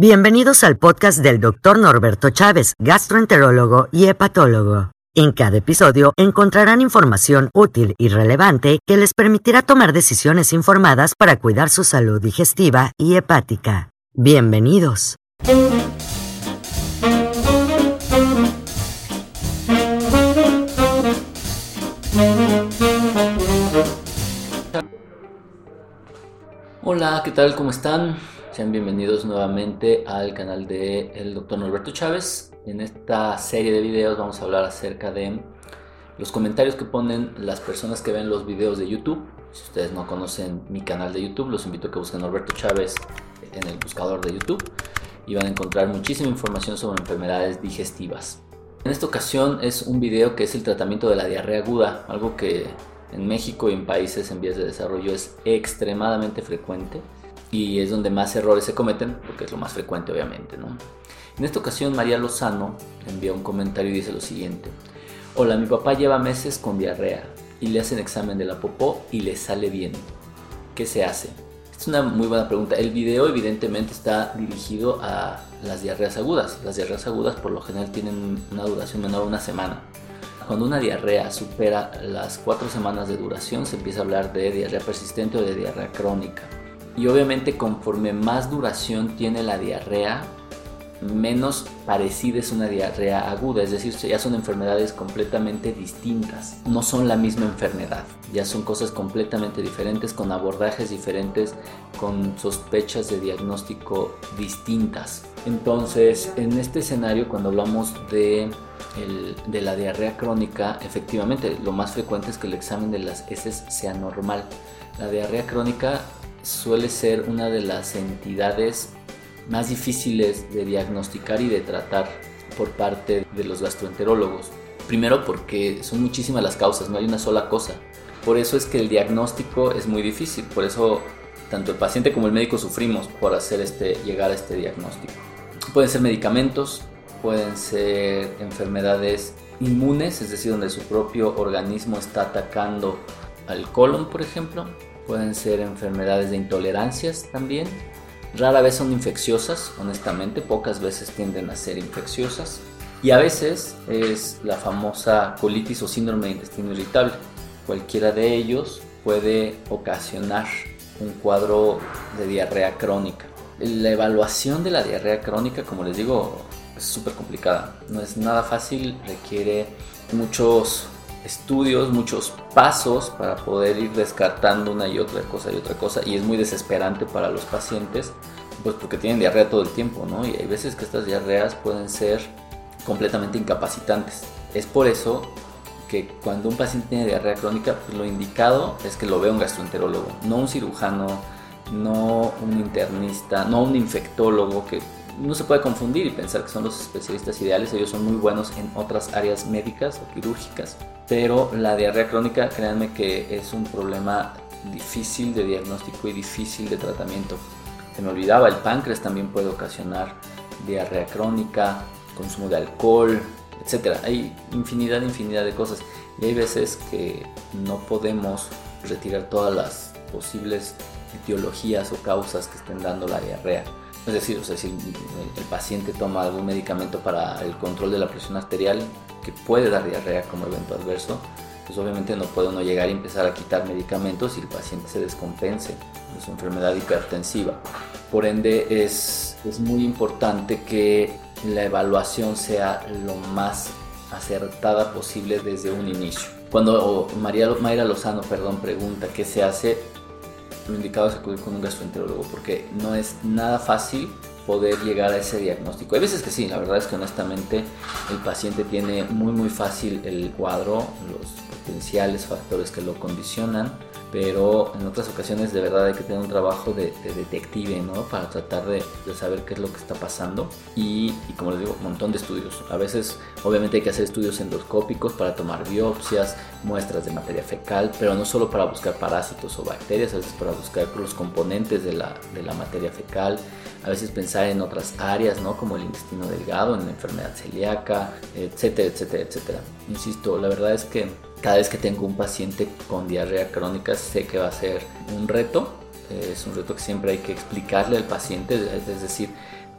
Bienvenidos al podcast del Dr. Norberto Chávez, gastroenterólogo y hepatólogo. En cada episodio encontrarán información útil y relevante que les permitirá tomar decisiones informadas para cuidar su salud digestiva y hepática. Bienvenidos. Hola, ¿qué tal? ¿Cómo están? Sean bienvenidos nuevamente al canal de el Dr. Norberto Chávez. En esta serie de videos vamos a hablar acerca de los comentarios que ponen las personas que ven los videos de YouTube. Si ustedes no conocen mi canal de YouTube, los invito a que busquen Norberto Chávez en el buscador de YouTube y van a encontrar muchísima información sobre enfermedades digestivas. En esta ocasión es un video que es el tratamiento de la diarrea aguda, algo que en México y en países en vías de desarrollo es extremadamente frecuente y es donde más errores se cometen, porque es lo más frecuente obviamente. ¿no? En esta ocasión María Lozano envía un comentario y dice lo siguiente. Hola, mi papá lleva meses con diarrea y le hacen examen de la popó y le sale bien. ¿Qué se hace? Es una muy buena pregunta. El video evidentemente está dirigido a las diarreas agudas. Las diarreas agudas por lo general tienen una duración menor a una semana. Cuando una diarrea supera las cuatro semanas de duración se empieza a hablar de diarrea persistente o de diarrea crónica. Y obviamente conforme más duración tiene la diarrea, menos parecida es una diarrea aguda, es decir, ya son enfermedades completamente distintas, no son la misma enfermedad, ya son cosas completamente diferentes, con abordajes diferentes, con sospechas de diagnóstico distintas. Entonces, en este escenario, cuando hablamos de, de la diarrea crónica, efectivamente, lo más frecuente es que el examen de las heces sea normal. La diarrea crónica suele ser una de las entidades más difíciles de diagnosticar y de tratar por parte de los gastroenterólogos. Primero porque son muchísimas las causas, no hay una sola cosa. Por eso es que el diagnóstico es muy difícil, por eso tanto el paciente como el médico sufrimos por hacer este, llegar a este diagnóstico. Pueden ser medicamentos, pueden ser enfermedades inmunes, es decir, donde su propio organismo está atacando al colon, por ejemplo. Pueden ser enfermedades de intolerancias también, Rara vez son infecciosas, honestamente, pocas veces tienden a ser infecciosas. Y a veces es la famosa colitis o síndrome de intestino irritable. Cualquiera de ellos puede ocasionar un cuadro de diarrea crónica. La evaluación de la diarrea crónica, como les digo, es súper complicada. No es nada fácil, requiere muchos estudios, muchos pasos para poder ir descartando una y otra cosa y otra cosa y es muy desesperante para los pacientes pues porque tienen diarrea todo el tiempo, ¿no? Y hay veces que estas diarreas pueden ser completamente incapacitantes. Es por eso que cuando un paciente tiene diarrea crónica, pues lo indicado es que lo vea un gastroenterólogo, no un cirujano, no un internista, no un infectólogo que no se puede confundir y pensar que son los especialistas ideales, ellos son muy buenos en otras áreas médicas o quirúrgicas, pero la diarrea crónica, créanme que es un problema difícil de diagnóstico y difícil de tratamiento. Se me olvidaba, el páncreas también puede ocasionar diarrea crónica, consumo de alcohol, etc. Hay infinidad, infinidad de cosas y hay veces que no podemos retirar todas las posibles etiologías o causas que estén dando la diarrea. Es decir, o sea, si el paciente toma algún medicamento para el control de la presión arterial que puede dar diarrea como evento adverso, pues obviamente no puede uno llegar y empezar a quitar medicamentos y el paciente se descompense de su enfermedad hipertensiva. Por ende es, es muy importante que la evaluación sea lo más acertada posible desde un inicio. Cuando María, Mayra Lozano perdón, pregunta qué se hace, lo indicado es acudir con un gastroenterólogo porque no es nada fácil poder llegar a ese diagnóstico. Hay veces que sí, la verdad es que honestamente el paciente tiene muy muy fácil el cuadro, los potenciales factores que lo condicionan pero en otras ocasiones de verdad hay que tener un trabajo de, detective, ¿no? Para tratar de, saber qué es lo que está pasando y, como les digo, un montón de estudios. A veces obviamente hay que hacer estudios endoscópicos para tomar biopsias, muestras de materia fecal, pero no solo para buscar parásitos o bacterias, a veces para buscar los componentes de la, de la materia fecal, a veces pensar en otras áreas, ¿no? Como el intestino delgado, en la enfermedad celíaca, etcétera, etcétera, etcétera. Insisto, la verdad es que cada vez que tengo un paciente con diarrea crónica sé que va a ser un reto. Es un reto que siempre hay que explicarle al paciente, es decir,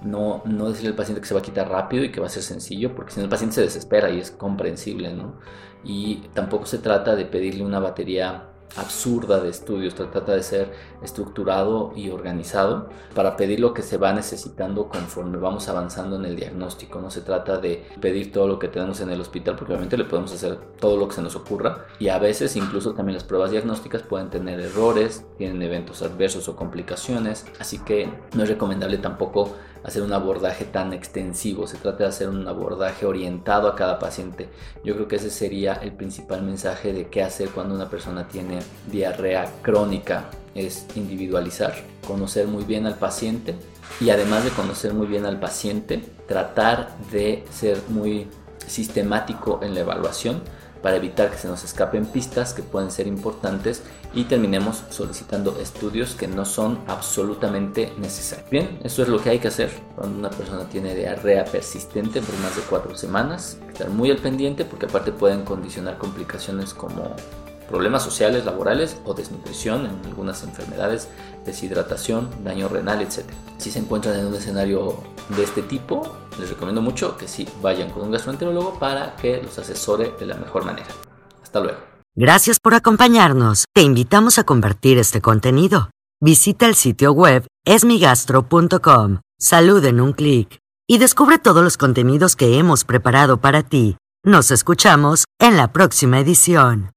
no, no decirle al paciente que se va a quitar rápido y que va a ser sencillo, porque si no el paciente se desespera y es comprensible, ¿no? Y tampoco se trata de pedirle una batería absurda de estudios, trata de ser estructurado y organizado para pedir lo que se va necesitando conforme vamos avanzando en el diagnóstico. No se trata de pedir todo lo que tenemos en el hospital, porque obviamente le podemos hacer todo lo que se nos ocurra y a veces incluso también las pruebas diagnósticas pueden tener errores, tienen eventos adversos o complicaciones, así que no es recomendable tampoco hacer un abordaje tan extensivo, se trata de hacer un abordaje orientado a cada paciente. Yo creo que ese sería el principal mensaje de qué hacer cuando una persona tiene diarrea crónica, es individualizar, conocer muy bien al paciente y además de conocer muy bien al paciente, tratar de ser muy sistemático en la evaluación para evitar que se nos escapen pistas que pueden ser importantes y terminemos solicitando estudios que no son absolutamente necesarios. Bien, eso es lo que hay que hacer cuando una persona tiene diarrea persistente por más de cuatro semanas. Estar muy al pendiente porque aparte pueden condicionar complicaciones como problemas sociales, laborales o desnutrición en algunas enfermedades, deshidratación, daño renal, etc. Si se encuentran en un escenario de este tipo, les recomiendo mucho que sí vayan con un gastroenterólogo para que los asesore de la mejor manera. Hasta luego. Gracias por acompañarnos. Te invitamos a compartir este contenido. Visita el sitio web esmigastro.com. Salud en un clic. Y descubre todos los contenidos que hemos preparado para ti. Nos escuchamos en la próxima edición.